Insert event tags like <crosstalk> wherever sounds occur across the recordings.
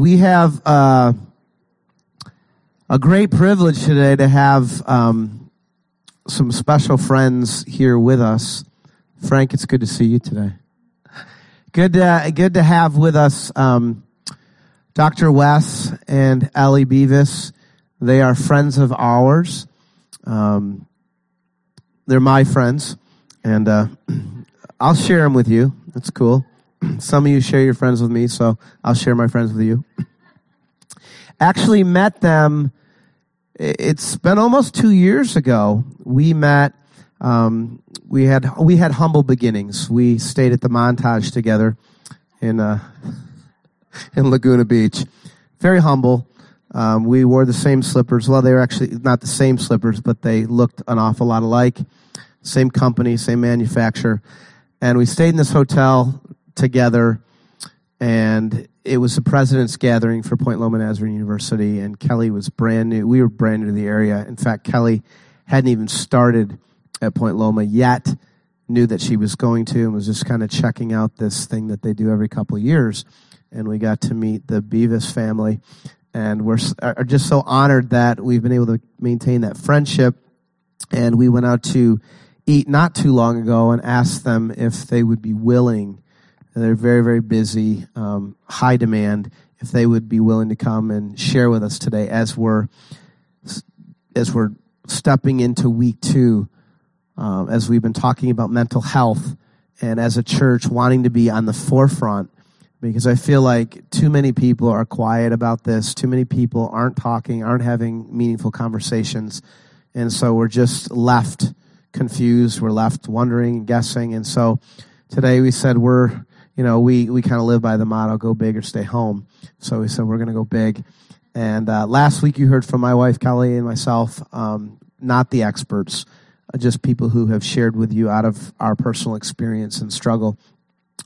We have uh, a great privilege today to have um, some special friends here with us. Frank, it's good to see you today. Good, to, good to have with us um, Dr. Wes and Ellie Beavis. They are friends of ours. Um, they're my friends, and uh, <clears throat> I'll share them with you. That's cool. <clears throat> Some of you share your friends with me, so I'll share my friends with you. <clears throat> Actually, met them. It's been almost two years ago. We met. Um, we had we had humble beginnings. We stayed at the Montage together in uh, <laughs> in Laguna Beach. Very humble. Um, we wore the same slippers. Well, they were actually not the same slippers, but they looked an awful lot alike. Same company, same manufacturer. And we stayed in this hotel together, and it was the president's gathering for Point Loma Nazarene University, and Kelly was brand new. We were brand new to the area. In fact, Kelly hadn't even started at Point Loma yet, knew that she was going to, and was just kind of checking out this thing that they do every couple of years. And we got to meet the Beavis family, and we're are just so honored that we've been able to maintain that friendship. And we went out to eat not too long ago and asked them if they would be willing they're very, very busy, um, high demand. If they would be willing to come and share with us today as we're as we're stepping into week two, um, as we've been talking about mental health, and as a church wanting to be on the forefront, because I feel like too many people are quiet about this. Too many people aren't talking, aren't having meaningful conversations, and so we're just left confused. We're left wondering and guessing, and so today we said we're you know, we, we kind of live by the motto, go big or stay home. So we said, we're going to go big. And uh, last week you heard from my wife, Kelly, and myself, um, not the experts, uh, just people who have shared with you out of our personal experience and struggle.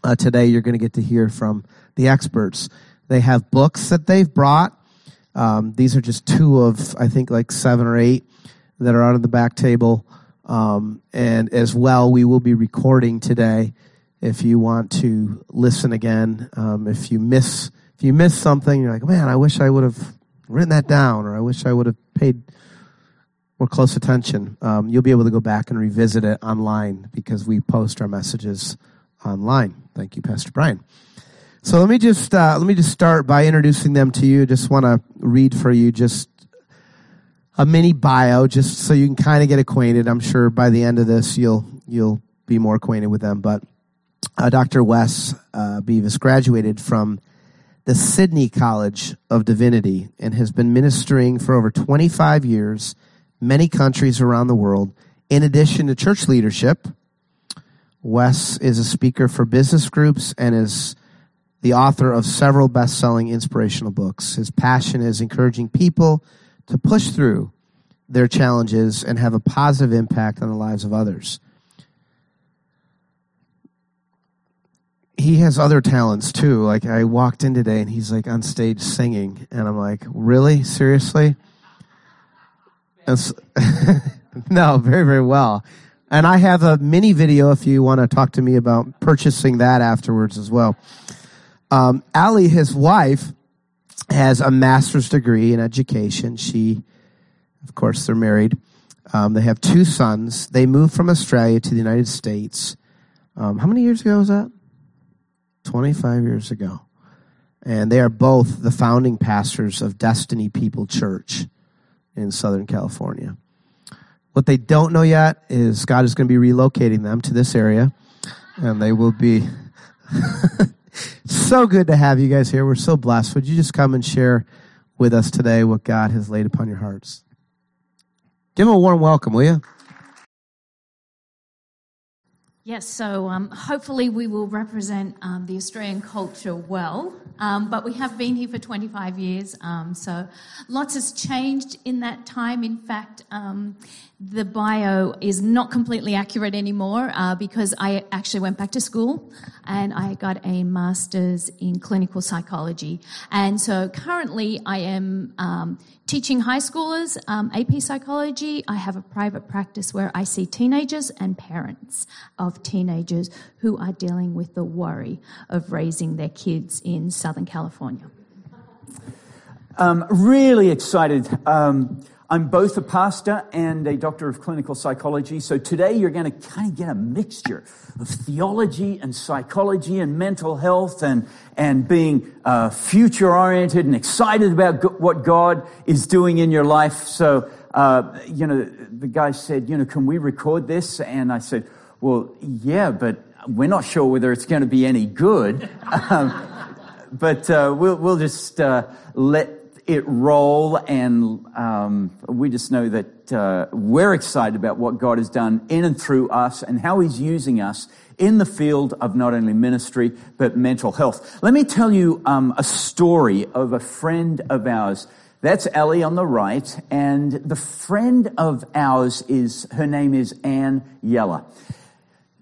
Uh, today you're going to get to hear from the experts. They have books that they've brought. Um, these are just two of, I think, like seven or eight that are out on the back table. Um, and as well, we will be recording today if you want to listen again, um, if you miss if you miss something, you're like, man, I wish I would have written that down, or I wish I would have paid more close attention. Um, you'll be able to go back and revisit it online because we post our messages online. Thank you, Pastor Brian. So let me just uh, let me just start by introducing them to you. Just want to read for you just a mini bio, just so you can kind of get acquainted. I'm sure by the end of this, you'll you'll be more acquainted with them. But uh, Dr. Wes uh, Beavis graduated from the Sydney College of Divinity and has been ministering for over 25 years, many countries around the world. In addition to church leadership, Wes is a speaker for business groups and is the author of several best selling inspirational books. His passion is encouraging people to push through their challenges and have a positive impact on the lives of others. He has other talents too. Like I walked in today and he's like on stage singing, and I'm like, really, seriously? <laughs> No, very, very well. And I have a mini video if you want to talk to me about purchasing that afterwards as well. Um, Ellie, his wife, has a master's degree in education. She, of course, they're married. Um, they have two sons. They moved from Australia to the United States. Um, how many years ago was that? 25 years ago. And they are both the founding pastors of Destiny People Church in Southern California. What they don't know yet is God is going to be relocating them to this area, and they will be. <laughs> so good to have you guys here. We're so blessed. Would you just come and share with us today what God has laid upon your hearts? Give them a warm welcome, will you? Yes, so um, hopefully we will represent um, the Australian culture well. Um, but we have been here for 25 years, um, so lots has changed in that time. In fact, um, the bio is not completely accurate anymore uh, because I actually went back to school and I got a master's in clinical psychology. And so currently I am um, teaching high schoolers um, AP psychology. I have a private practice where I see teenagers and parents of teenagers who are dealing with the worry of raising their kids in Southern California. Um, really excited. Um, I'm both a pastor and a doctor of clinical psychology. So today you're going to kind of get a mixture of theology and psychology and mental health and, and being uh, future oriented and excited about go- what God is doing in your life. So, uh, you know, the guy said, you know, can we record this? And I said, well, yeah, but we're not sure whether it's going to be any good. <laughs> Um, but uh, we'll, we'll just uh, let it roll, and um, we just know that uh, we're excited about what God has done in and through us and how He's using us in the field of not only ministry but mental health. Let me tell you um, a story of a friend of ours. That's Ellie on the right, and the friend of ours is her name is Anne Hjelle.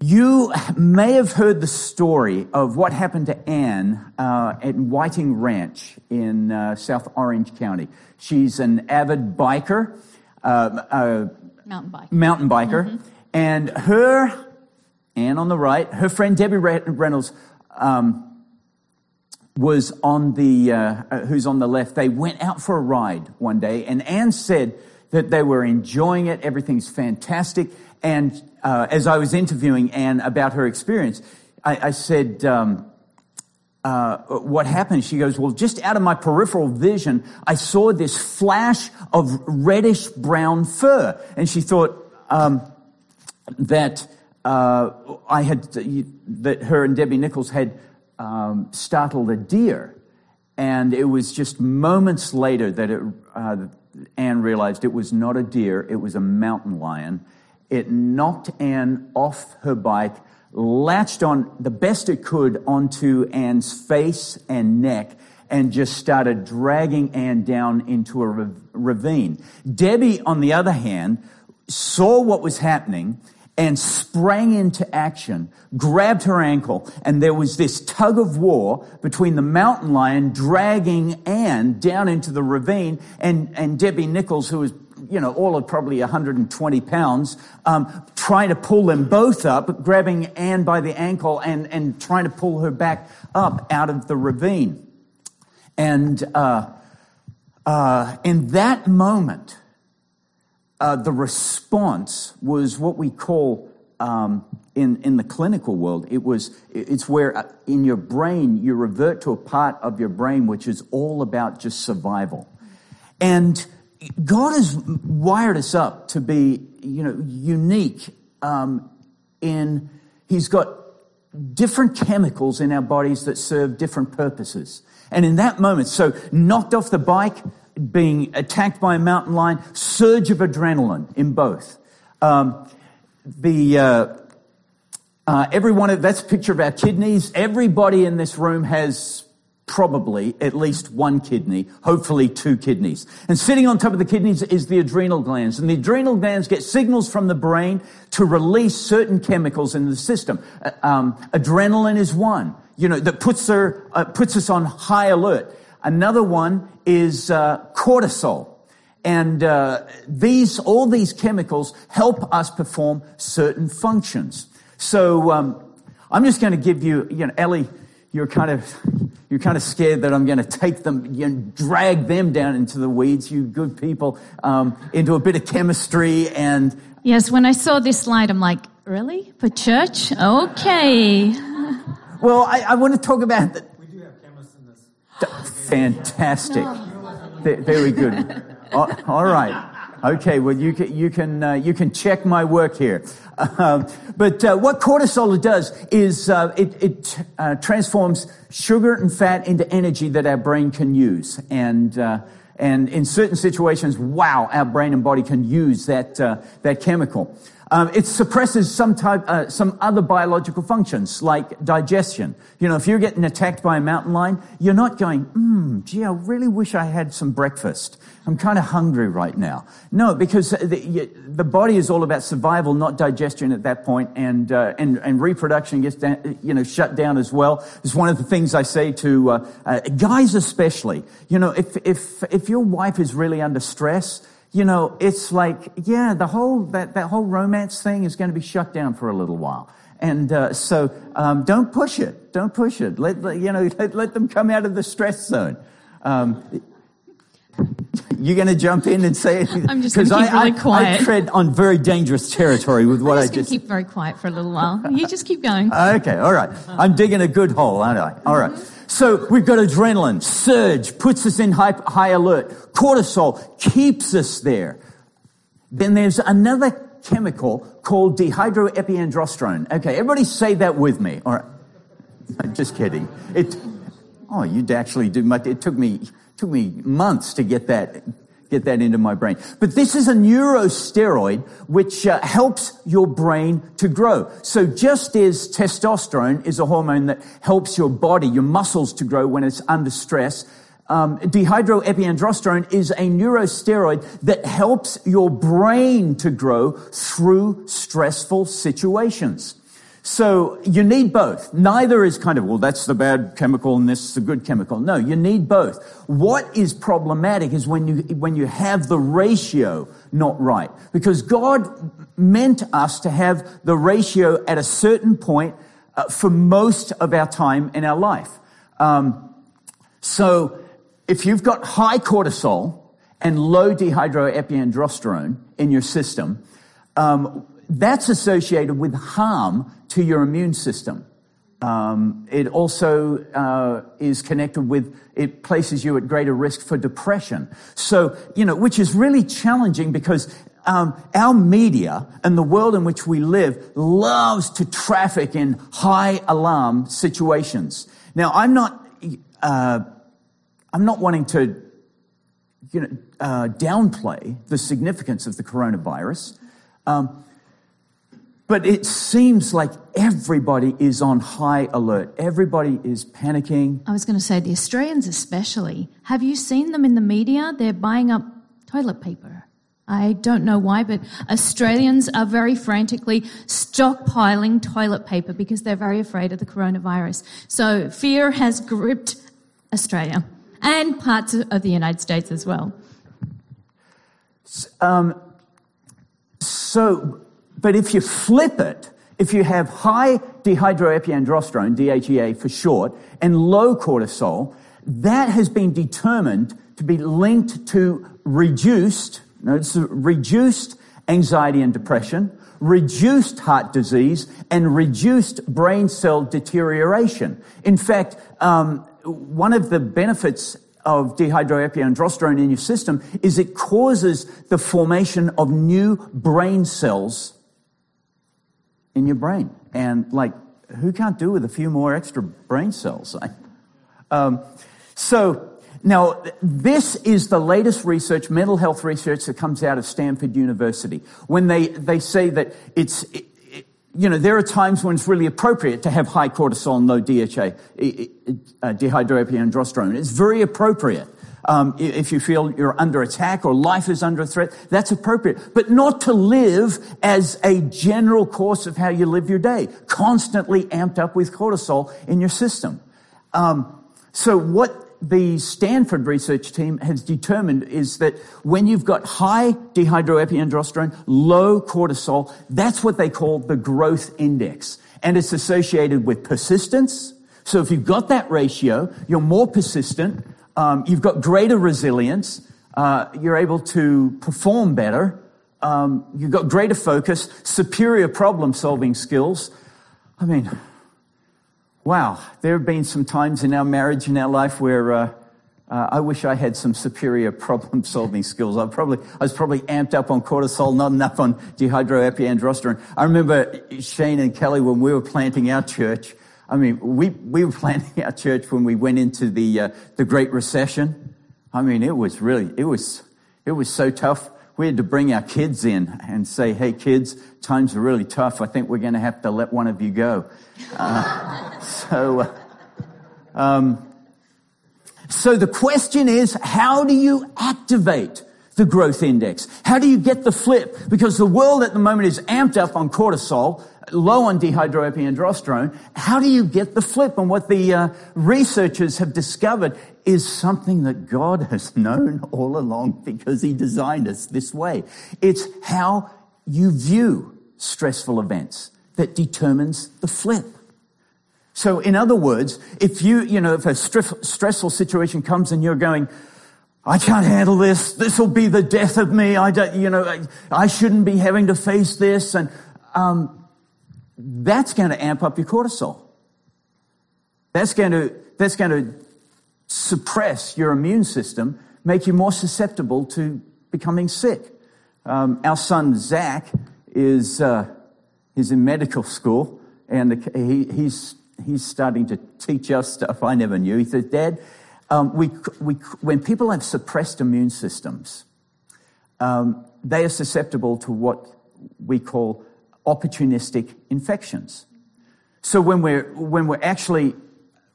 You may have heard the story of what happened to Anne uh, at Whiting Ranch in uh, South Orange County. She's an avid biker, uh, uh mountain biker, mountain biker, mm-hmm. and her Anne on the right, her friend Debbie Reynolds um, was on the uh, uh, who's on the left. They went out for a ride one day, and Anne said that they were enjoying it. Everything's fantastic, and uh, as I was interviewing Anne about her experience, I, I said, um, uh, what happened? She goes, well, just out of my peripheral vision, I saw this flash of reddish brown fur. And she thought um, that uh, I had, that her and Debbie Nicholls had um, startled a deer. And it was just moments later that it, uh, Anne realized it was not a deer, it was a mountain lion it knocked Anne off her bike, latched on the best it could onto Anne's face and neck, and just started dragging Anne down into a ravine. Debbie, on the other hand, saw what was happening and sprang into action, grabbed her ankle, and there was this tug of war between the mountain lion dragging Anne down into the ravine and, and Debbie Nicholls, who was you know, all of probably 120 pounds, um, trying to pull them both up, grabbing Anne by the ankle and, and trying to pull her back up out of the ravine. And uh, uh, in that moment, uh, the response was what we call um, in in the clinical world. It was it's where uh, in your brain you revert to a part of your brain which is all about just survival, and God has wired us up to be, you know, unique um, in, He's got different chemicals in our bodies that serve different purposes. And in that moment, so knocked off the bike, being attacked by a mountain lion, surge of adrenaline in both. Um, the, uh, uh, everyone, that's a picture of our kidneys. Everybody in this room has probably at least one kidney, hopefully two kidneys. And sitting on top of the kidneys is the adrenal glands. And the adrenal glands get signals from the brain to release certain chemicals in the system. Uh, um, adrenaline is one, you know, that puts, her, uh, puts us on high alert. Another one is uh, cortisol. And uh, these, all these chemicals help us perform certain functions. So um, I'm just going to give you, you know, Ellie, you're kind of you're kind of scared that I'm going to take them, you know, drag them down into the weeds, you good people, um, into a bit of chemistry and. Yes, when I saw this slide, I'm like, really? For church? Okay. Well, I, I want to talk about that. We do have chemists in this. Fantastic. No. Very good. all right. Okay, well, you can, you can, uh, you can check my work here. Uh, but uh, what cortisol does is uh, it, it uh, transforms sugar and fat into energy that our brain can use. And, uh, and in certain situations, wow, our brain and body can use that, that chemical. Um, it suppresses some type, uh, some other biological functions like digestion. You know, if you're getting attacked by a mountain lion, you're not going, hmm, gee, I really wish I had some breakfast. I'm kind of hungry right now. No, because the, the body is all about survival, not digestion at that point, and uh, and and reproduction gets down, you know shut down as well. It's one of the things I say to uh, uh, guys, especially. You know, if if if your wife is really under stress you know, it's like, yeah, the whole, that, that whole romance thing is going to be shut down for a little while. And uh, so um, don't push it. Don't push it. Let, you know, <laughs> let, let, them come out of the stress zone. Um, You going to jump in and say anything? <laughs> I'm just gonna 'Cause keep I, really I, quiet. I tread on very dangerous territory with what I'm just going just. to keep very quiet for a little while. You just keep going. <laughs> Okay, all right. I'm digging a good hole, aren't I? All right. Mm-hmm. So we've got adrenaline, surge, puts us in high, high alert. Cortisol keeps us there. Then there's another chemical called dehydroepiandrosterone. Okay, everybody say that with me. All right. I'm just kidding. It, oh, you'd actually do much. It took me, took me months to get that, get that into my brain. But this is a neurosteroid which uh, helps your brain to grow. So just as testosterone is a hormone that helps your body, your muscles to grow when it's under stress, um, dehydroepiandrosterone is a neurosteroid that helps your brain to grow through stressful situations. So you need both. Neither is kind of, well, that's the bad chemical and this is the good chemical. No, you need both. What is problematic is when you, when you have the ratio not right. Because God meant us to have the ratio at a certain point uh, for most of our time in our life. Um, so if you've got high cortisol and low dehydroepiandrosterone in your system, um, that's associated with harm to your immune system. Um, it also uh, is connected with it places you at greater risk for depression. So you know, which is really challenging because um, our media and the world in which we live loves to traffic in high alarm situations. Now, I'm not. Uh, I'm not wanting to you know, uh, downplay the significance of the coronavirus. Um, but it seems like everybody is on high alert. Everybody is panicking. I was going to say, the Australians especially. Have you seen them in the media? They're buying up toilet paper. I don't know why, but Australians are very frantically stockpiling toilet paper because they're very afraid of the coronavirus. So fear has gripped Australia and parts of the United States as well. Um, So, but if you flip it, if you have high dehydroepiandrosterone, DHEA for short, and low cortisol, that has been determined to be linked to reduced, notice reduced anxiety and depression, reduced heart disease, and reduced brain cell deterioration. In fact, um, one of the benefits of dehydroepiandrosterone in your system is it causes the formation of new brain cells in your brain. And like, who can't do with a few more extra brain cells? Um, so now this is the latest research, mental health research that comes out of Stanford University. When they, they say that it's, it, it, you know, there are times when it's really appropriate to have high cortisol and low DHA, uh, dehydroepiandrosterone. It's very appropriate. Um, if you feel you're under attack or life is under threat, that's appropriate. But not to live as a general course of how you live your day, constantly amped up with cortisol in your system. Um, so what the Stanford research team has determined is that when you've got high dehydroepiandrosterone, low cortisol, that's what they call the growth index. And it's associated with persistence. So if you've got that ratio, you're more persistent, um, you've got greater resilience, uh, you're able to perform better, um, you've got greater focus, superior problem solving skills. I mean, wow, there have been some times in our marriage, in our life, where uh, uh, I wish I had some superior <laughs> problem solving skills. I probably, I was probably amped up on cortisol, not enough on dehydroepiandrosterone. I remember Shane and Kelly when we were planting our church. I mean, we, we were planting our church when we went into the, uh, the Great Recession. I mean, it was really, it was, it was so tough. We had to bring our kids in and say, hey, kids, times are really tough. I think we're going to have to let one of you go. Uh, <laughs> so, uh, um, so the question is, how do you activate the growth index? How do you get the flip? Because the world at the moment is amped up on cortisol, low on dehydroepiandrosterone. How do you get the flip? And what the uh, researchers have discovered is something that God <laughs> has known all along because he designed us this way. It's how you view stressful events that determines the flip. So in other words, if you, you know, if a stressful situation comes and you're going, I can't handle this. This will be the death of me. I don't, you know, I, I shouldn't be having to face this. And, um, that's going to amp up your cortisol. That's going to, that's going to suppress your immune system, make you more susceptible to becoming sick. Um, our son Zach is, uh, is in medical school and he, he's, he's starting to teach us stuff I never knew. He says, Dad, um, we, we, when people have suppressed immune systems, um, they are susceptible to what we call opportunistic infections. So when we're, when we're actually,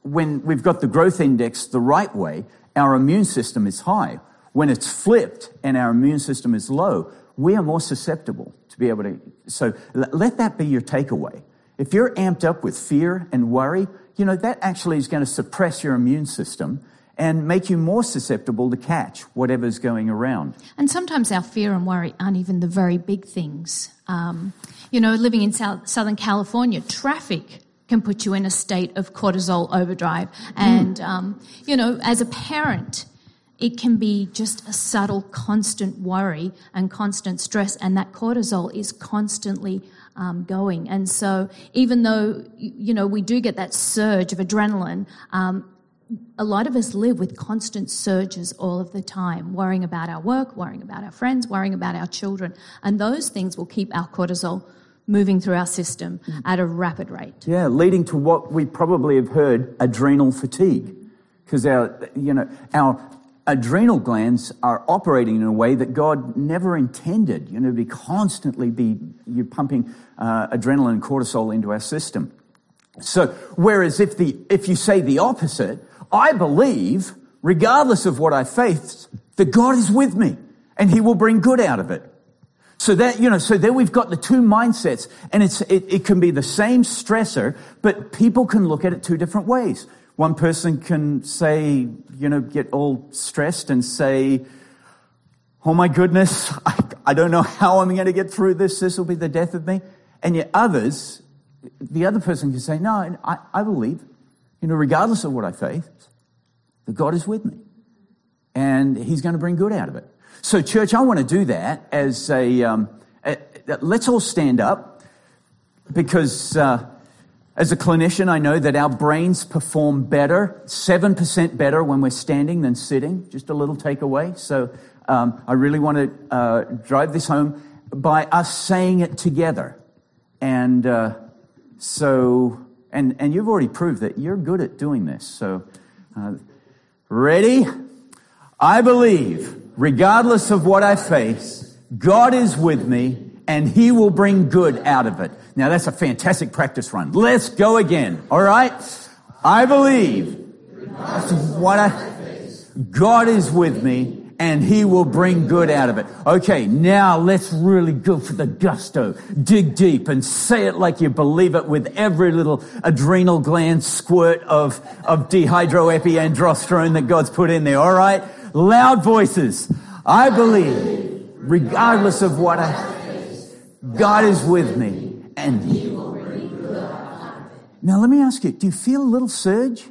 when we've got the growth index the right way, our immune system is high. When it's flipped and our immune system is low, we are more susceptible to be able to. So let that be your takeaway. If you're amped up with fear and worry, you know, that actually is going to suppress your immune system and make you more susceptible to catch whatever's going around. And sometimes our fear and worry aren't even the very big things. Um, you know, living in South, Southern California, traffic can put you in a state of cortisol overdrive. And, mm. um, you know, as a parent, it can be just a subtle, constant worry and constant stress, and that cortisol is constantly um, going. And so, even though you know we do get that surge of adrenaline, um, a lot of us live with constant surges all of the time, worrying about our work, worrying about our friends, worrying about our children. And those things will keep our cortisol moving through our system at a rapid rate. Yeah, leading to what we probably have heard adrenal fatigue. Because our, you know, our adrenal glands are operating in a way that God never intended. You know, be constantly be you're pumping uh, adrenaline and cortisol into our system. So, whereas if the if you say the opposite, I believe, regardless of what I face, that God is with me and he will bring good out of it. So that, you know, so there we've got the two mindsets and it's, it, it can be the same stressor, but people can look at it two different ways. One person can say, you know, get all stressed and say, Oh my goodness, I, I don't know how I'm going to get through this. This will be the death of me. And yet others, the other person can say, no, I, I believe, you know, regardless of what I face, that God is with me and He's going to bring good out of it. So, church, I want to do that as a, um, a let's all stand up because uh, as a clinician, I know that our brains perform better, 7% better when we're standing than sitting. Just a little takeaway. So, um, I really want to uh, drive this home by us saying it together. And uh, so, and, and you've already proved that you're good at doing this. So, uh, Ready? I believe, regardless of what I face, God is with me and he will bring good out of it. Now that's a fantastic practice run. Let's go again. All right? I believe, what I, God is with me and he will bring good out of it. Okay, now let's really go for the gusto. Dig deep and say it like you believe it with every little adrenal gland squirt of, of dehydroepiandrosterone that God's put in there. All right? Loud voices. I believe, regardless of what I, God is with me and he will bring good out of it. Now let me ask you, do you feel a little surge,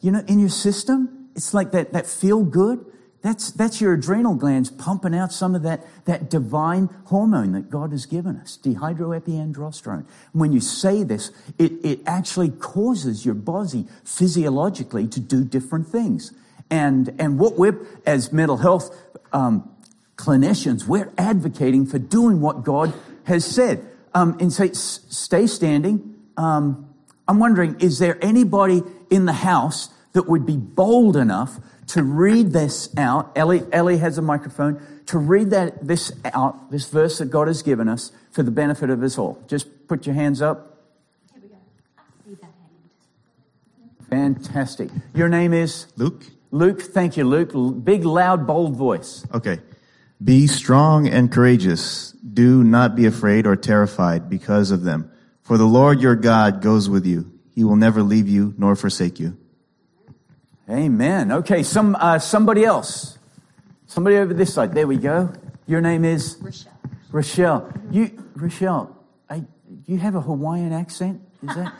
you know, in your system? It's like that, that feel good. That's, that's your adrenal glands pumping out some of that, that divine hormone that God has given us, dehydroepiandrosterone. When you say this, it, it actually causes your body physiologically to do different things. And, and what we're, as mental health um, clinicians, we're advocating for doing what God has said. Um, and say, stay standing. Um, I'm wondering, is there anybody in the house that would be bold enough to read this out. Ellie, Ellie has a microphone to read that this out, this verse that God has given us for the benefit of us all. Just put your hands up. Here we go. Read that hand. Fantastic. Your name is Luke. Luke, thank you, Luke. Big, loud, bold voice. Okay. Be strong and courageous. Do not be afraid or terrified because of them. For the Lord your God goes with you. He will never leave you nor forsake you. Amen. Okay, some uh, somebody else. Somebody over this side. There we go. Your name is Rochelle. Rochelle. You Rochelle, I, you have a Hawaiian accent? Is that?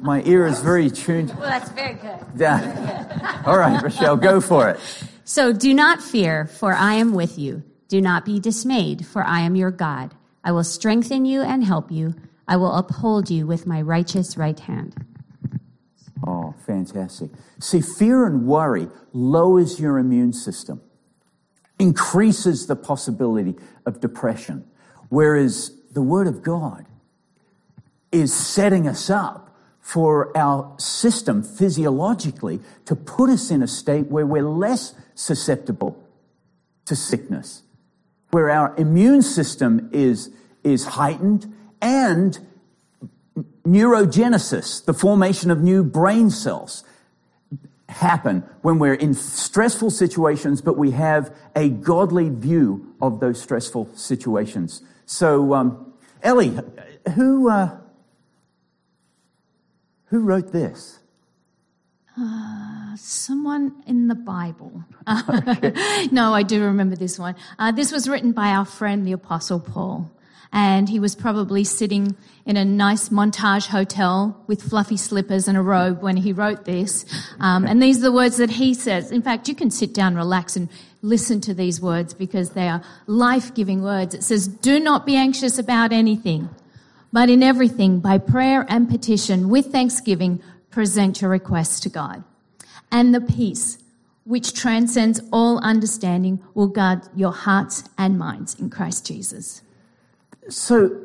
<laughs> My ear is very tuned. Well, that's very good. Yeah. <laughs> All right, Rochelle, go for it. So do not fear, for I am with you. Do not be dismayed, for I am your God. I will strengthen you and help you. I will uphold you with my righteous right hand. Fantastic. See, fear and worry lowers your immune system, increases the possibility of depression, whereas the Word of God is setting us up for our system physiologically to put us in a state where we're less susceptible to sickness, where our immune system is, is heightened and neurogenesis, the formation of new brain cells, happen when we're in stressful situations, but we have a godly view of those stressful situations. So, um, Ellie, who uh, who wrote this? Someone in the Bible. <laughs> no, I do remember this one. Uh, this was written by our friend, the Apostle Paul. And he was probably sitting in a nice Montage hotel with fluffy slippers and a robe when he wrote this. Um, and these are the words that he says. In fact, you can sit down, relax, and listen to these words because they are life giving words. It says, Do not be anxious about anything, but in everything, by prayer and petition, with thanksgiving, present your requests to God. And the peace, which transcends all understanding, will guard your hearts and minds in Christ Jesus. So,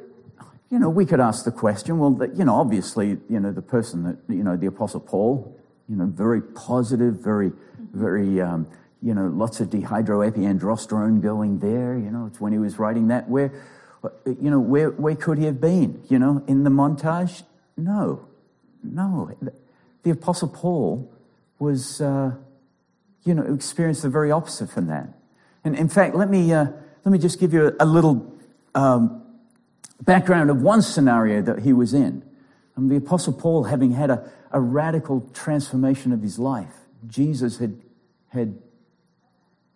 you know, we could ask the question, well, that, you know, obviously, you know, the person that, you know, the Apostle Paul, you know, very positive, very, very, um, you know, lots of dehydroepiandrosterone going there, you know, it's when he was writing that. Where, you know, where, where could he have been? You know, in the Montage? No, no. The Apostle Paul was, uh, you know, experienced the very opposite from that. And in fact, let me, uh, let me just give you a little um, background of one scenario that he was in. And the Apostle Paul, having had a, a radical transformation of his life, Jesus had, had,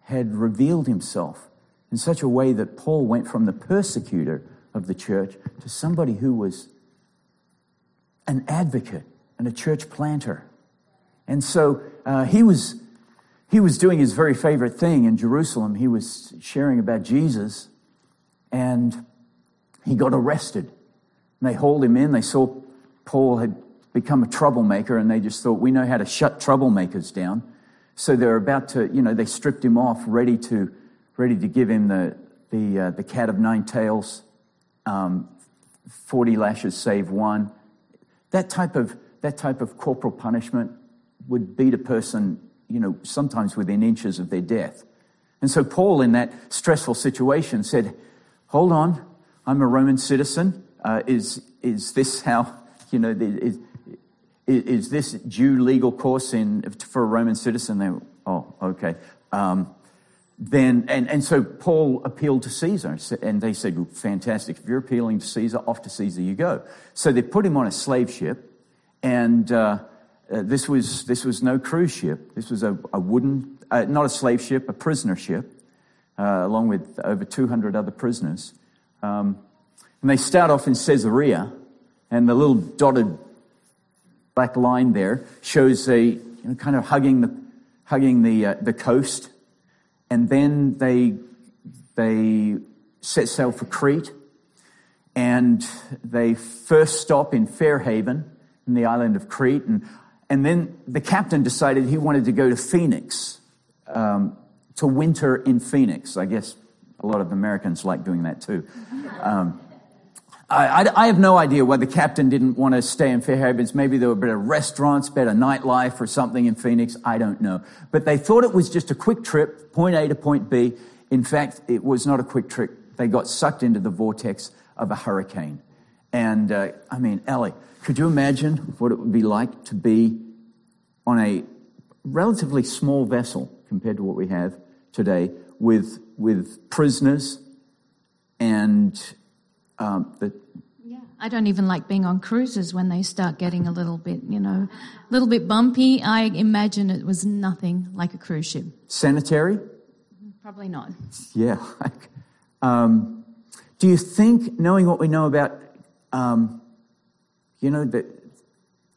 had revealed himself in such a way that Paul went from the persecutor of the church to somebody who was an advocate and a church planter. And so uh, he was he was doing his very favorite thing in Jerusalem. He was sharing about Jesus, and he got arrested. And they hauled him in. They saw Paul had become a troublemaker, and they just thought, we know how to shut troublemakers down. So they're about to, you know, they stripped him off, ready to, ready to give him the, the, uh, the cat of nine tails, um, 40 lashes save one. That type of, that type of corporal punishment would beat a person, you know, sometimes within inches of their death. And so Paul, in that stressful situation, said, Hold on, I'm a Roman citizen. Uh, is, is this how, you know, is, is this due legal course in, for a Roman citizen? They, oh, okay. Um, then, and, and so Paul appealed to Caesar, and they said, well, fantastic. If you're appealing to Caesar, off to Caesar you go. So they put him on a slave ship, and uh, uh, this, was, this was no cruise ship. This was a, a wooden, uh, not a slave ship, a prisoner ship, uh, along with over 200 other prisoners. Um, and they start off in Caesarea, and the little dotted black line there shows a you know, kind of hugging the hugging the uh, the coast, and then they they set sail for Crete, and they first stop in Fairhaven in the island of Crete, and and then the captain decided he wanted to go to Phoenix um, to winter in Phoenix. I guess a lot of Americans like doing that too. Um, I, I, I, have no idea why the captain didn't want to stay in Fair Fairhavens. Maybe there were better restaurants, better nightlife, or something in Phoenix. I don't know. But they thought it was just a quick trip, point A to point B. In fact, it was not a quick trip. They got sucked into the vortex of a hurricane. And uh, I mean, Ellie, could you imagine what it would be like to be on a relatively small vessel compared to what we have today with, with prisoners and um, the, yeah, I don't even like being on cruises when they start getting a little bit, you know, a little bit bumpy. I imagine it was nothing like a cruise ship. Sanitary? Probably not. Yeah. um, do you think, knowing what we know about, um, you know, that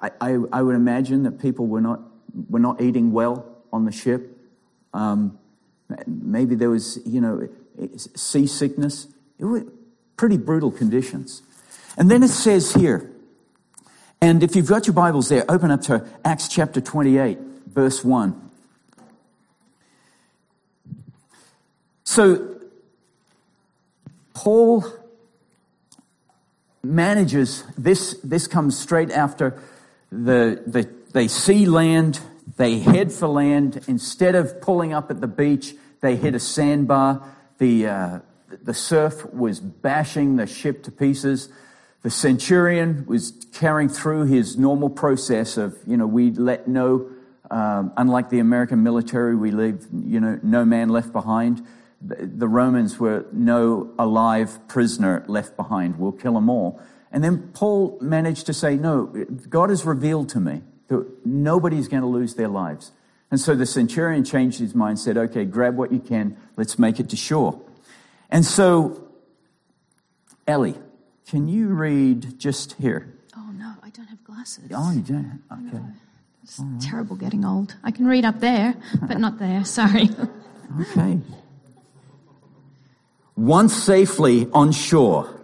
I, I, I, would imagine that people were not were not eating well on the ship. Um, Maybe there was, you know, seasickness. It was pretty brutal conditions. And then it says here, and if you've got your Bibles there, open up to Acts chapter 28, verse 1. So, Paul manages, this, this comes straight after the, the, they see land, they head for land. Instead of pulling up at the beach, they hit a sandbar. The, uh, the surf was bashing the ship to pieces. The centurion was carrying through his normal process of, you know, we let no, um, unlike the American military, we leave, you know, no man left behind. The Romans were no alive prisoner left behind. We'll kill them all. And then Paul managed to say, no, God has revealed to me that nobody's going to lose their lives. And so the centurion changed his mind, said, okay, grab what you can. Let's make it to shore. And so, Ellie, can you read just here? Oh, no, I don't have glasses. Oh, you don't? Okay. No. It's right. terrible getting old. I can read up there, but not there. Sorry. <laughs> okay. Once safely on shore,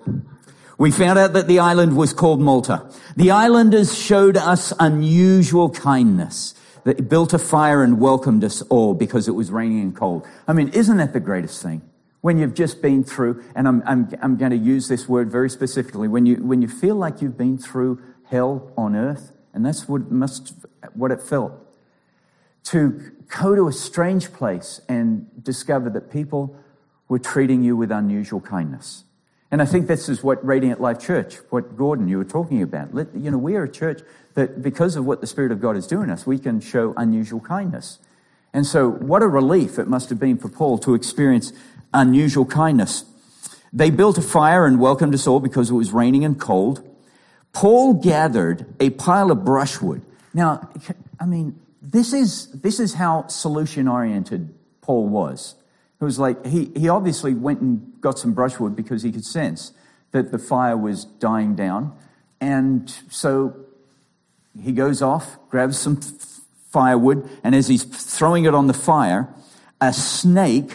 we found out that the island was called Malta. The islanders showed us unusual kindness. They built a fire and welcomed us all because it was raining and cold. I mean, isn't that the greatest thing? when you've just been through, and I'm, I'm, I'm going to use this word very specifically, when you, when you feel like you've been through hell on earth, and that's what, must, what it felt, to go to a strange place and discover that people were treating you with unusual kindness. And I think this is what Radiant Life Church, what Gordon, you were talking about. Let, you know, we are a church that because of what the Spirit of God is doing us, we can show unusual kindness. And so, what a relief it must have been for Paul to experience unusual kindness. They built a fire and welcomed us all because it was raining and cold. Paul gathered a pile of brushwood. Now, I mean, this is, this is how solution oriented Paul was. It was like he, he obviously went and got some brushwood because he could sense that the fire was dying down. And so he goes off, grabs some firewood, and as he's throwing it on the fire, a snake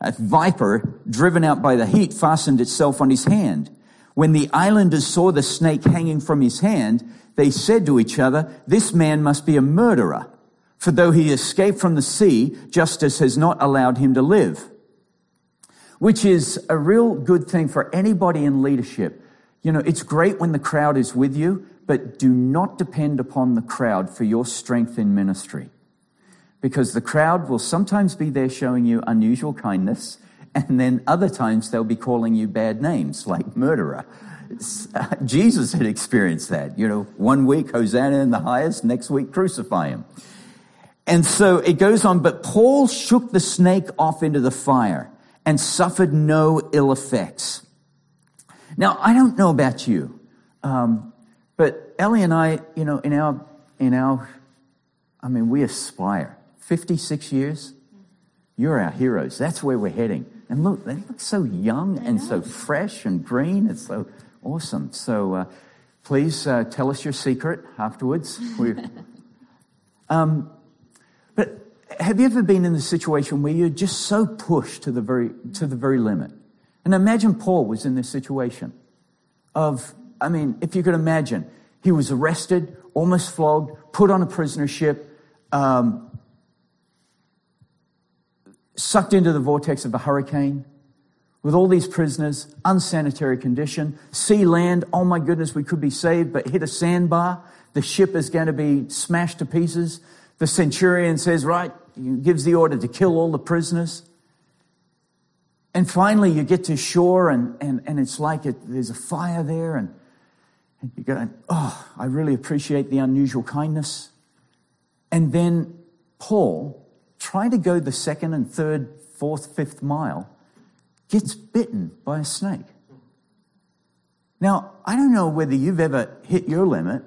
a viper, driven out by the heat, fastened itself on his hand. When the islanders saw the snake hanging from his hand, they said to each other, This man must be a murderer. For though he escaped from the sea, justice has not allowed him to live. Which is a real good thing for anybody in leadership. You know, it's great when the crowd is with you, but do not depend upon the crowd for your strength in ministry because the crowd will sometimes be there showing you unusual kindness, and then other times they'll be calling you bad names like murderer. Uh, Jesus had experienced that. You know, one week, Hosanna in the highest, next week, crucify him. And so it goes on, but Paul shook the snake off into the fire and suffered no ill effects. Now, I don't know about you, um, but Ellie and I, you know, in our, in our, I mean, we aspire 56 years, you're our heroes. That's where we're heading. And look, they look so young and so fresh and green. It's so awesome. So uh, please uh, tell us your secret afterwards. <laughs> um, have you ever been in the situation where you're just so pushed to the very to the very limit? And imagine Paul was in this situation of, I mean, if you could imagine, he was arrested, almost flogged, put on a prisoner ship, um, sucked into the vortex of a hurricane with all these prisoners, unsanitary condition, sea, land, oh my goodness, we could be saved, but hit a sandbar, the ship is going to be smashed to pieces. The centurion says, right, he gives the order to kill all the prisoners. And finally, you get to shore, and, and, and it's like it, there's a fire there, and, and you're going, oh, I really appreciate the unusual kindness. And then Paul trying to go the second and third, fourth, fifth mile, gets bitten by a snake. Now, I don't know whether you've ever hit your limit.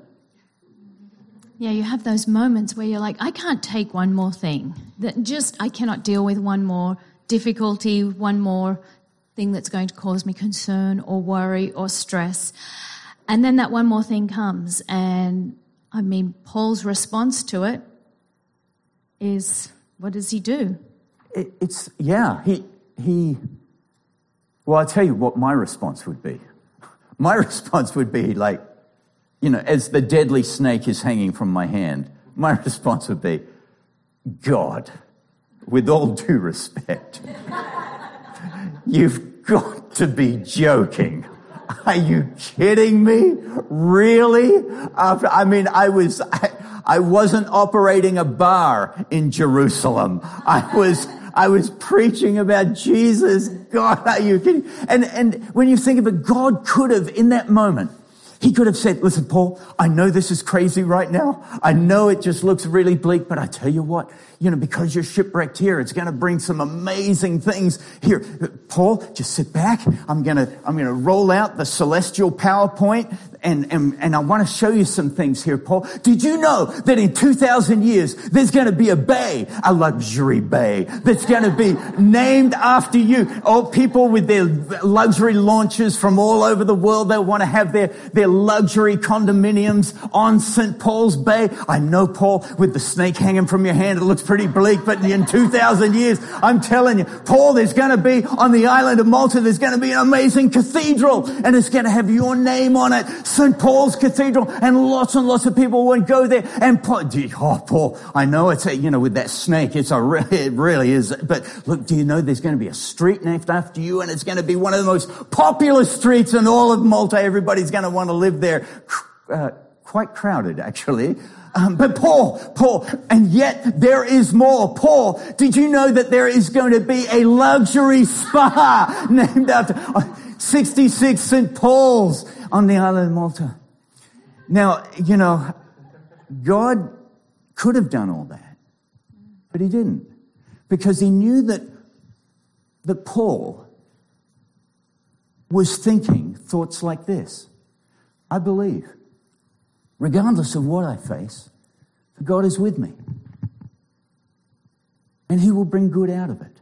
Yeah, you have those moments where you're like, I can't take one more thing. That just I cannot deal with one more difficulty, one more thing that's going to cause me concern or worry or stress. And then that one more thing comes. And I mean, Paul's response to it is what does he do? it, it's, yeah, he, he, well, I'll tell you what my response would be. <laughs> My response would be like, you know, as the deadly snake is hanging from my hand, my <laughs> response would be, God, with all due respect, <laughs> you've got to be joking. Are you kidding me? Really? After, I mean, I was, <laughs> I, I wasn't operating a bar in Jerusalem. I was, I was preaching about Jesus. God, are you kidding? And, and when you think of it, God could have, in that moment, he could have said, listen, Paul, I know this is crazy right now. I know it just looks really bleak, but I tell you what, you know, because you're shipwrecked here, it's going to bring some amazing things here. Paul, just sit back. I'm going to, I'm going to roll out the celestial PowerPoint and, and, and I want to show you some things here, Paul. Did you know that in 2000 years, there's going to be a bay, a luxury bay that's going to be named after you? All people with their luxury launches from all over the world, they want to have their, their luxury condominiums on St. Paul's Bay. I know, Paul, with the snake hanging from your hand, it looks pretty bleak, but in 2000 years, I'm telling you, Paul, there's going to be on the island of Malta, there's going to be an amazing cathedral and it's going to have your name on it. St. Paul's Cathedral, and lots and lots of people will go there. And Paul, oh, Paul, I know it's a, you know, with that snake, it's a, <laughs> it really is. But look, do you know there's going to be a street named after you, and it's going to be one of the most popular streets in all of Malta. Everybody's going to want to live there. Uh, quite crowded, actually. Um, but Paul, Paul, and yet there is more. Paul, did you know that there is going to be a luxury spa <laughs> named after uh, 66 St. Paul's? on the island of Malta. Now, you know, God could have done all that, but he didn't. Because he knew that, that Paul was thinking thoughts like this I believe, regardless of what I face, for God is with me. And he will bring good out of it.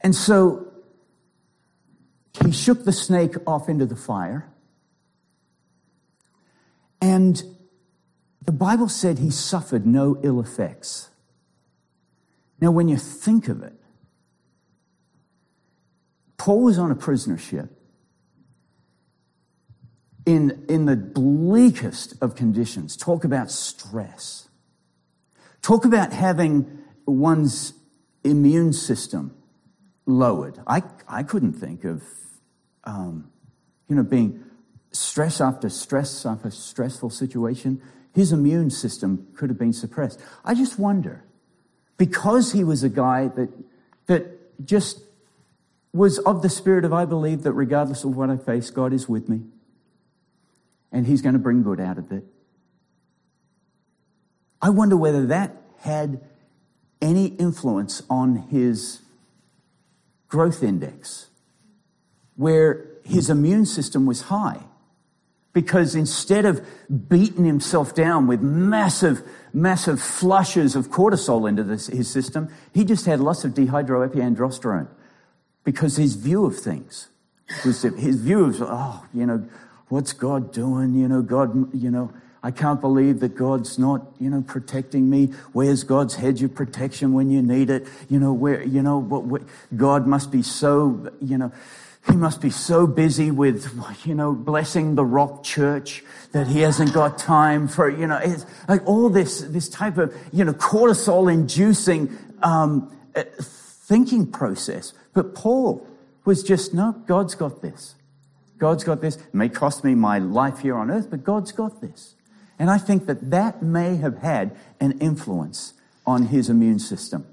And so he shook the snake off into the fire. And the Bible said he suffered no ill effects. Now, when you think of it, Paul was on a prisoner ship in, in the bleakest of conditions. Talk about stress. Talk about having one's immune system lowered. I, I couldn't think of um, you know, being stress after stress after stressful situation, his immune system could have been suppressed. I just wonder, because he was a guy that, that just was of the spirit of I believe that regardless of what I face, God is with me and he's going to bring good out of it. I wonder whether that had any influence on his growth index where his immune system was high. Because instead of beating himself down with massive, massive flushes of cortisol into this, his system, he just had lots of dehydroepiandrosterone. Because his view of things was his view of, oh, you know, what's God doing? You know, God, you know, I can't believe that God's not, you know, protecting me. Where's God's hedge of protection when you need it? You know, where, you know, what, what God must be so, you know, he must be so busy with, you know, blessing the rock church that he hasn't got time for, you know, it's like all this, this type of, you know, cortisol inducing, um, uh, thinking process. But Paul was just, no, God's got this. God's got this. It may cost me my life here on earth, but God's got this. And I think that that may have had an influence on his immune system.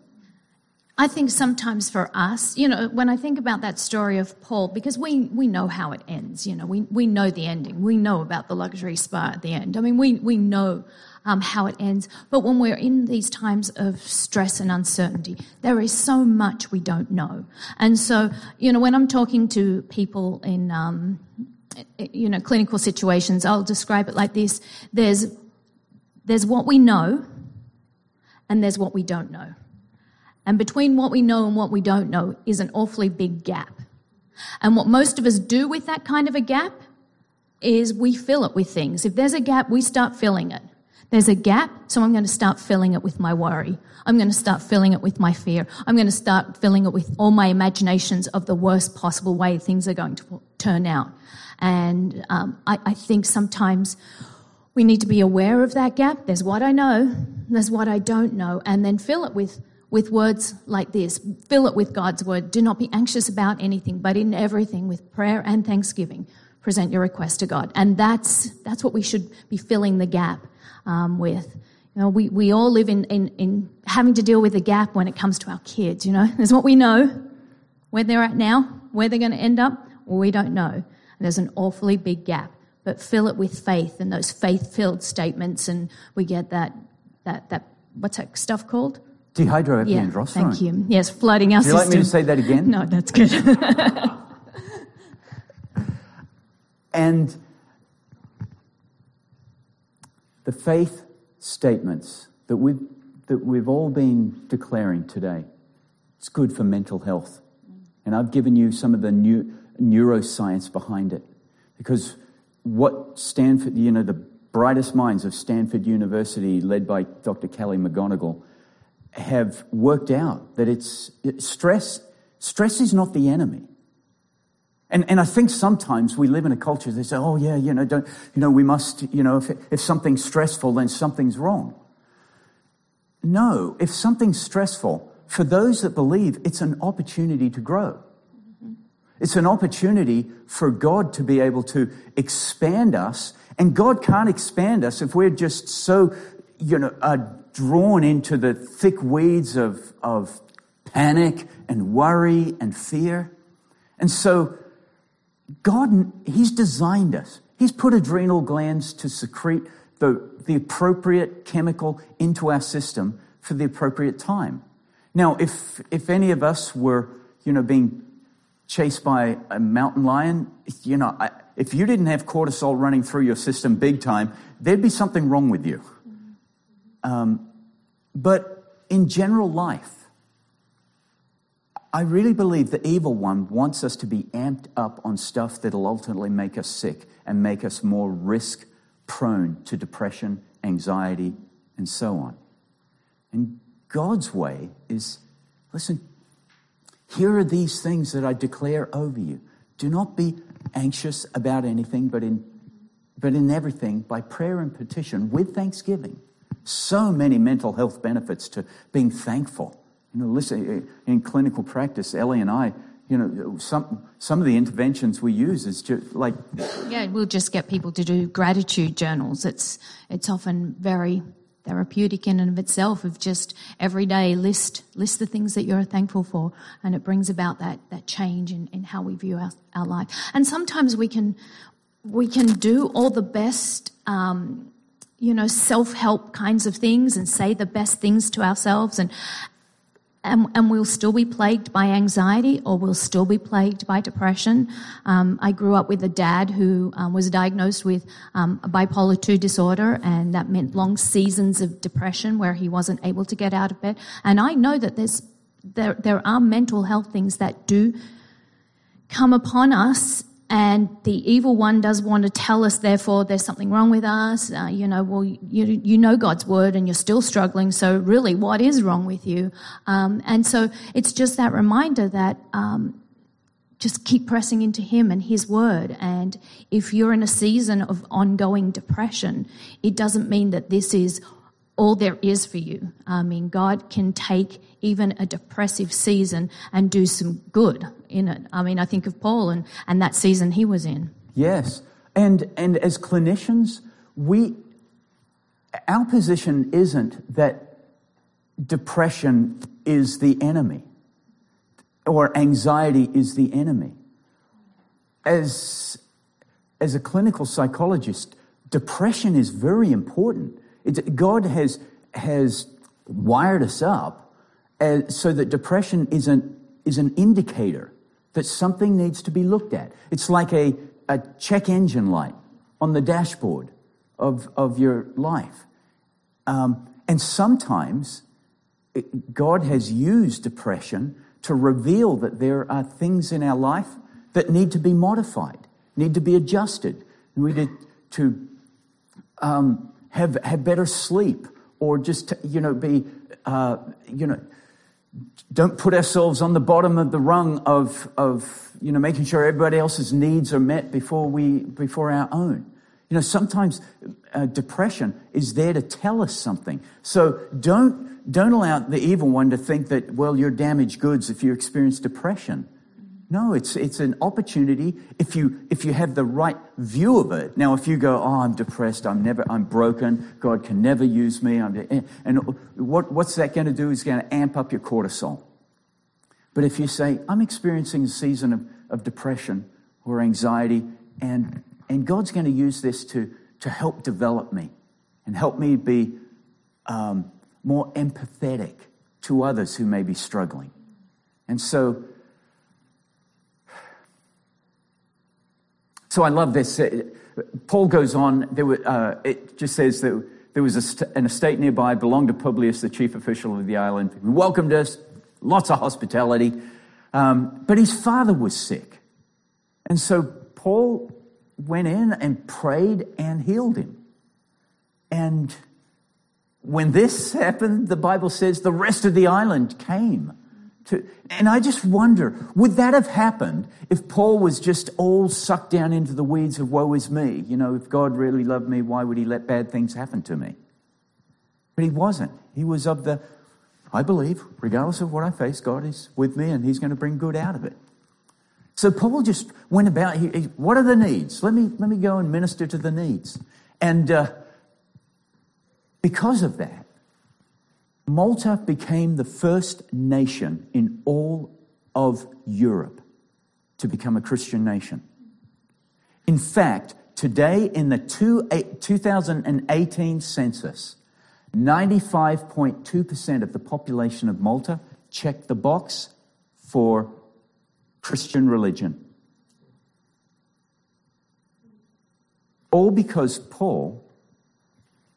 I think sometimes for us, you know, when I think about that story of Paul, because we, we know how it ends, you know, we, we know the ending. We know about the luxury spa at the end. I mean, we, we know um, how it ends. But when we're in these times of stress and uncertainty, there is so much we don't know. And so, you know, when I'm talking to people in, um, you know, clinical situations, I'll describe it like this. There's, there's what we know and there's what we don't know. And between what we know and what we don't know is an awfully big gap. And what most of us do with that kind of a gap is we fill it with things. If there's a gap, we start filling it. There's a gap, so I'm going to start filling it with my worry. I'm going to start filling it with my fear. I'm going to start filling it with all my imaginations of the worst possible way things are going to turn out. And um, I, I think sometimes we need to be aware of that gap. There's what I know, there's what I don't know, and then fill it with with words like this. Fill it with God's word. Do not be anxious about anything, but in everything with prayer and thanksgiving, present your request to God. And that's that's what we should be filling the gap um, with. You know, we, we all live in, in, in having to deal with a gap when it comes to our kids, you know. <laughs> There's what we know, where they're at now, where they're going to end up, we don't know. And there's an awfully big gap. But fill it with faith and those faith-filled statements, and we get that, that, that what's that stuff called? Dehydroepiandrosterone. Yeah, thank you. Yes, flooding our Would you system. like me to say that again? <laughs> No, that's good. <laughs> And the faith statements that we've, that we've all been declaring today, it's good for mental health. And I've given you some of the new neuroscience behind it. Because what Stanford, you know, the brightest minds of Stanford University, led by Dr. Kelly McGonigal, have worked out that it's it, stress. Stress is not the enemy. And, and I think sometimes we live in a culture that say, oh, yeah, you know, don't, you know, we must, you know, if, if something's stressful, then something's wrong. No, if something's stressful, for those that believe, it's an opportunity to grow. It's an opportunity for God to be able to expand us. And God can't expand us if we're just so, you know, uh, drawn into the thick weeds of, of panic and worry and fear. And so God, He's designed us. He's put adrenal glands to secrete the, the appropriate chemical into our system for the appropriate time. Now, if, if any of us were, you know, being chased by a mountain lion, you know, I, if you didn't have cortisol running through your system big time, there'd be something wrong with you. Um, but in general life, I really believe the evil one wants us to be amped up on stuff that'll ultimately make us sick and make us more risk prone to depression, anxiety, and so on. And God's way is listen, here are these things that I declare over you. Do not be anxious about anything, but in, but in everything, by prayer and petition, with thanksgiving. So many mental health benefits to being thankful. You know, listen, in clinical practice, Ellie and I, you know, some, some of the interventions we use is just like. Yeah, we'll just get people to do gratitude journals. It's, it's often very therapeutic in and of itself of just every day list list the things that you're thankful for and it brings about that that change in, in how we view our, our life and sometimes we can we can do all the best um, you know self-help kinds of things and say the best things to ourselves and and, and, we'll still be plagued by anxiety or we'll still be plagued by depression. Um, I grew up with a dad who um, was diagnosed with um, a bipolar 2 disorder, and that meant long seasons of depression where he wasn't able to get out of bed. And I know that there's, there, there are mental health things that do come upon us and the evil one does want to tell us, therefore, there's something wrong with us. Uh, you know, well, you, you know God's word and you're still struggling. So really, what is wrong with you? Um, and so it's just that reminder that, um, just keep pressing into Him and His Word. And if you're in a season of ongoing depression, it doesn't mean that this is all there is for you. I mean, God can take even a depressive season and do some good in it. I mean, I think of Paul and, and that season he was in. Yes. And, and as clinicians, we, our position isn't that depression is the enemy or anxiety is the enemy. As, as a clinical psychologist, depression is very important. It's, God has, has wired us up as, so that depression is an, is an indicator that something needs to be looked at. It's like a, a check engine light on the dashboard of, of your life. Um, and sometimes it, God has used depression to reveal that there are things in our life that need to be modified, need to be adjusted, need to, to um, have, have better sleep or just, you know, be, uh, you know, don't put ourselves on the bottom of the rung of, of, you know, making sure everybody else's needs are met before we, before our own. You know, sometimes uh, depression is there to tell us something. So don't, don't allow the evil one to think that, well, you're damaged goods if you experience depression. No, it's, it's an opportunity if you, if you have the right view of it. Now, if you go, oh, I'm depressed, I'm never, I'm broken, God can never use me, I'm, and what, what's that going to do is going to amp up your cortisol. But if you say, I'm experiencing a season of, of depression or anxiety, and, and God's going to use this to, to help develop me and help me be um, more empathetic to others who may be struggling. And so, So I love this. Paul goes on, there were, uh, it just says that there was st- an estate nearby, belonged to Publius, the chief official of the island, who welcomed us, lots of hospitality. Um, but his father was sick. And so Paul went in and prayed and healed him. And when this happened, the Bible says the rest of the island came to, and I just wonder, would that have happened if Paul was just all sucked down into the weeds of woe is me? You know, if God really loved me, why would he let bad things happen to me? But he wasn't. He was of the, I believe, regardless of what I face, God is with me and he's going to bring good out of it. So Paul just went about, he, he, what are the needs? Let me, let me go and minister to the needs. And uh, because of that, Malta became the first nation in all of Europe to become a Christian nation. In fact, today in the two, 2018 census, 95.2% of the population of Malta checked the box for Christian religion. All because Paul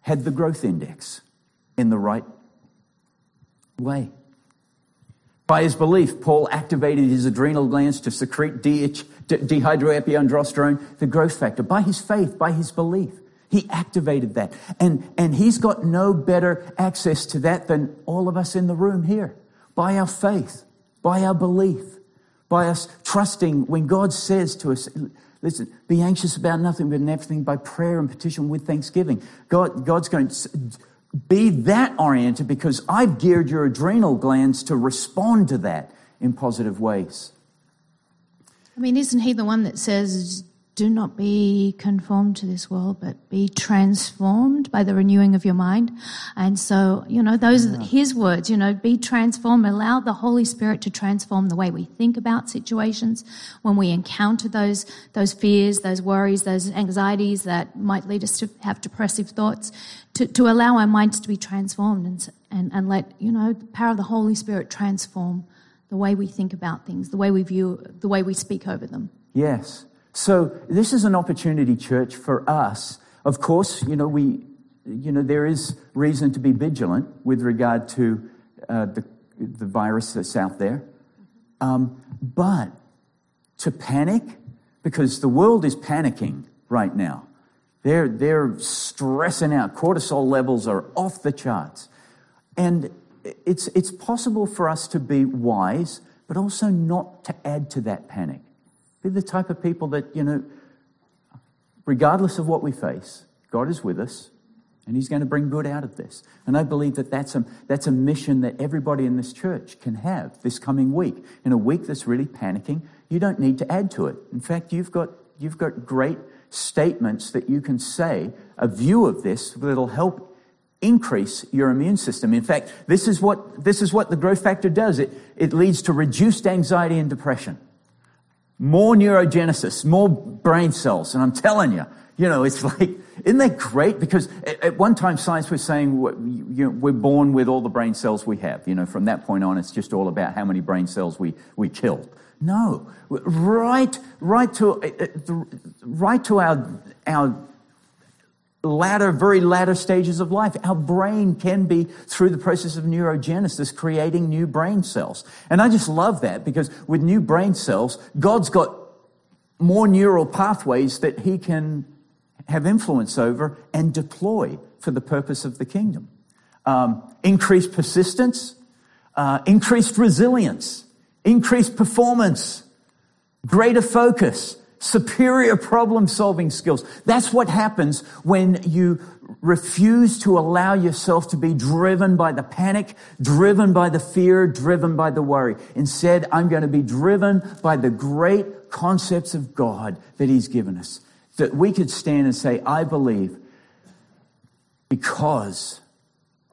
had the growth index in the right way. By his belief, Paul activated his adrenal glands to secrete DH, dehydroepiandrosterone, the growth factor. By his faith, by his belief, he activated that. And, and he's got no better access to that than all of us in the room here. By our faith, by our belief, by us trusting when God says to us, listen, be anxious about nothing, but in everything by prayer and petition with thanksgiving. God, God's going be that oriented because I've geared your adrenal glands to respond to that in positive ways. I mean, isn't he the one that says, do not be conformed to this world, but be transformed by the renewing of your mind. And so, you know, those yeah. are his words, you know, be transformed, allow the Holy Spirit to transform the way we think about situations when we encounter those, those fears, those worries, those anxieties that might lead us to have depressive thoughts, to, to allow our minds to be transformed and, and, and let, you know, the power of the Holy Spirit transform the way we think about things, the way we view, the way we speak over them. Yes. So this is an opportunity, church, for us. Of course, you know, we, you know, there is reason to be vigilant with regard to uh, the, the virus that's out there. Um, but to panic, because the world is panicking right now. They're, they're stressing out. Cortisol levels are off the charts. And it's, it's possible for us to be wise, but also not to add to that panic. Be the type of people that, you know, regardless of what we face, God is with us and He's going to bring good out of this. And I believe that that's a, that's a mission that everybody in this church can have this coming week. In a week that's really panicking, you don't need to add to it. In fact, you've got, you've got great statements that you can say, a view of this that'll help increase your immune system. In fact, this is what, this is what the growth factor does. It, it leads to reduced anxiety and depression more neurogenesis, more brain cells. And I'm telling you, you know, it's <laughs> like, isn't that great? Because at, one time science was saying we're born with all the brain cells we have. You know, from that point on, it's just all about how many brain cells we, we kill. No, right, right to, uh, uh, right to our, our latter, very latter stages of life. Our brain can be, through the process of neurogenesis, creating new brain cells. And I just love that because with new brain cells, God's got more neural pathways that He can have influence over and deploy for the purpose of the kingdom. Um, increased persistence, uh, increased resilience, increased performance, greater focus, superior problem solving skills. That's what happens when you refuse to allow yourself to be driven by the panic, driven by the fear, driven by the worry. Instead, I'm going to be driven by the great concepts of God that He's given us. That we could stand and say, I believe because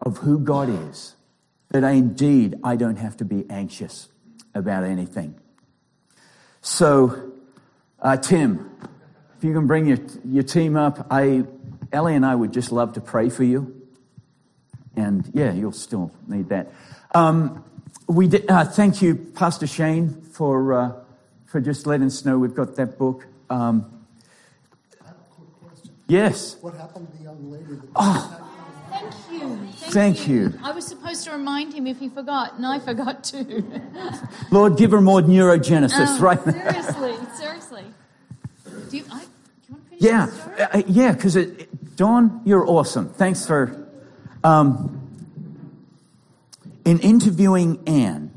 of who God is, that I, indeed I don't have to be anxious about anything. So, uh, Tim, if you can bring your, your team up, I, Ellie and I would just love to pray for you. And yeah, you'll still need that. Um, we did, uh, thank you, Pastor Shane, for, uh, for just letting us know we've got that book. Um, I have a quick question. yes. What happened to the young lady that Oh. Thank you. Thank you. I was supposed to remind him if he forgot, and I forgot too. <laughs> Lord, give her more neurogenesis, Um, right? Seriously, seriously. Do you, I, do you want to finish Yeah, uh, yeah, because it, it- Dawn, you're awesome. Thanks for. Um, in interviewing Anne,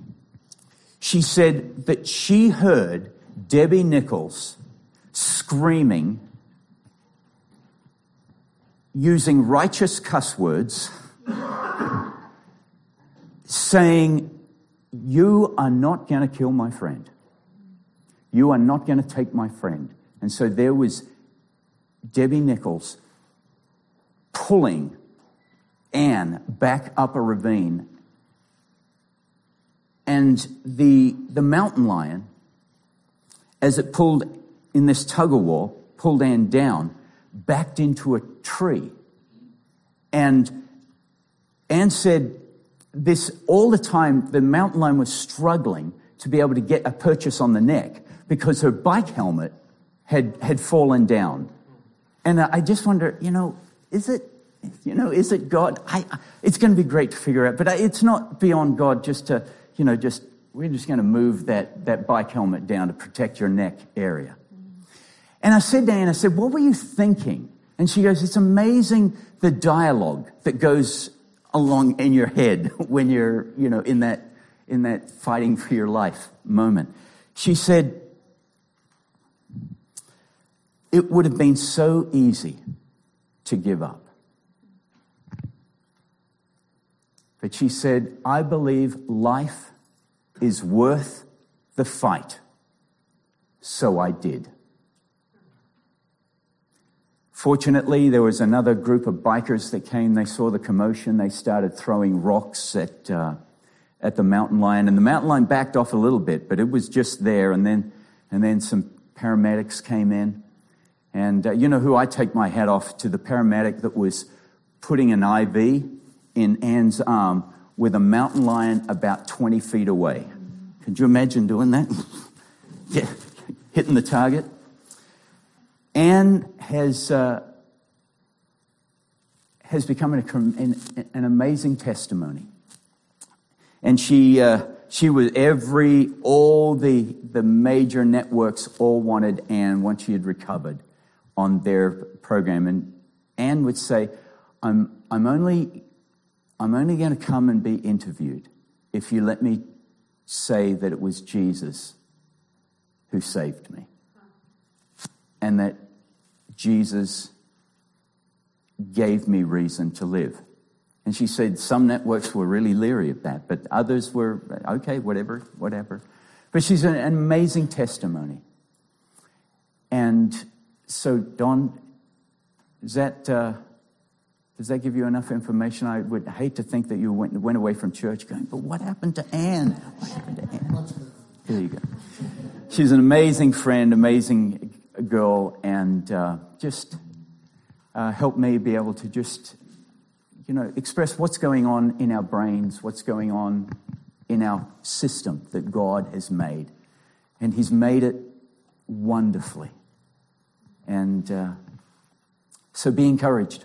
she said that she heard Debbie Nicholls screaming, using righteous cuss words, saying, You are not going to kill my friend. You are not going to take my friend. And so there was Debbie Nicholls pulling Anne back up a ravine. And the, the mountain lion, as it pulled in this tug of war, pulled Anne down, backed into a tree. And Anne said this all the time, the mountain lion was struggling to be able to get a purchase on the neck because her bike helmet had, had fallen down. And I just wonder, you know, is it, you know, is it God? I, it's going to be great to figure out, but it's not beyond God just to, you know, just, we're just going to move that, that bike helmet down to protect your neck area. And I said to Anne, I said, what were you thinking? And she goes, it's amazing the dialogue that goes along in your head <laughs> when you're, you know, in that, in that fighting for your life moment. She said, it would have been so easy to give up. But she said, I believe life is worth the fight. So I did. Fortunately, there was another group of bikers that came. They saw the commotion. They started throwing rocks at, uh, at the mountain lion. And the mountain lion backed off a little bit, but it was just there. And then, and then some paramedics came in. And uh, you know who I take my hat off to the paramedic that was putting an IV in Anne's arm with a mountain lion about 20 feet away. Could you imagine doing that? <laughs> yeah, hitting the target. Anne has, uh, has become an, an, amazing testimony. And she, uh, she was every, all the, the major networks all wanted Anne once she had recovered on their program. And Anne would say, I'm, I'm only, I'm only going to come and be interviewed if you let me say that it was Jesus who saved me. And that Jesus gave me reason to live. And she said some networks were really leery of that, but others were, okay, whatever, whatever. But she's an amazing testimony. And so, Don, is that, uh, does that give you enough information? I would hate to think that you went, went away from church going, but what happened to Anne? What happened to Anne? There you go. She's an amazing friend, amazing girl, and uh, just uh, helped me be able to just, you know, express what's going on in our brains, what's going on in our system that God has made. And He's made it wonderfully. And uh, so be encouraged.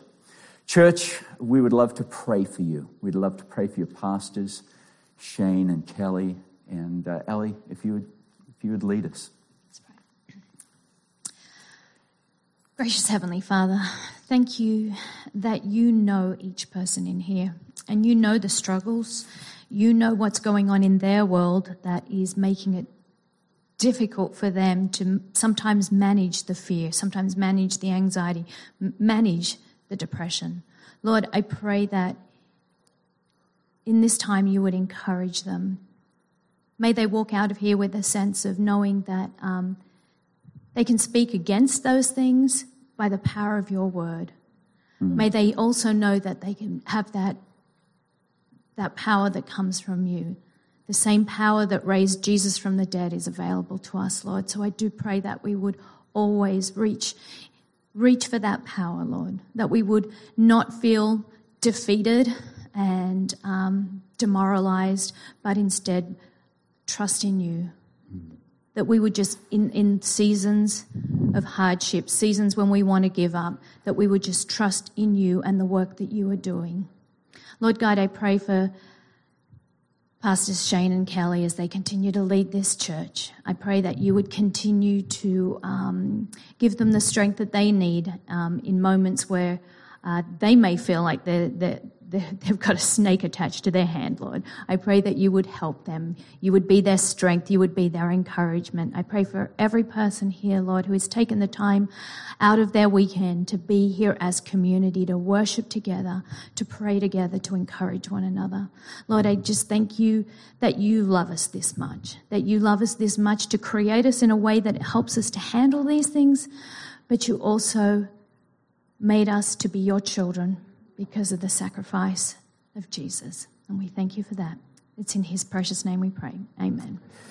Church, we would love to pray for you. We'd love to pray for your pastors, Shane and Kelly, and uh, Ellie, if you would, if you would lead us. Gracious Heavenly Father, thank you that you know each person in here and you know the struggles. You know what's going on in their world that is making it difficult for them to sometimes manage the fear, sometimes manage the anxiety, manage the depression. Lord, I pray that in this time you would encourage them. May they walk out of here with a sense of knowing that um, they can speak against those things by the power of your word. May they also know that they can have that, that power that comes from you. The same power that raised Jesus from the dead is available to us, Lord. So I do pray that we would always reach, reach for that power, Lord. That we would not feel defeated and um, demoralized, but instead trust in you. That we would just, in, in seasons of hardship, seasons when we want to give up, that we would just trust in you and the work that you are doing. Lord God, I pray for Pastors Shane and Kelly as they continue to lead this church. I pray that you would continue to um, give them the strength that they need um, in moments where uh, they may feel like they're, they're, they're, they've got a snake attached to their hand, Lord. I pray that you would help them. You would be their strength. You would be their encouragement. I pray for every person here, Lord, who has taken the time out of their weekend to be here as community, to worship together, to pray together, to encourage one another. Lord, I just thank you that you love us this much, that you love us this much to create us in a way that helps us to handle these things, but you also made us to be your children because of the sacrifice of Jesus. And we thank you for that. It's in his precious name we pray. Amen.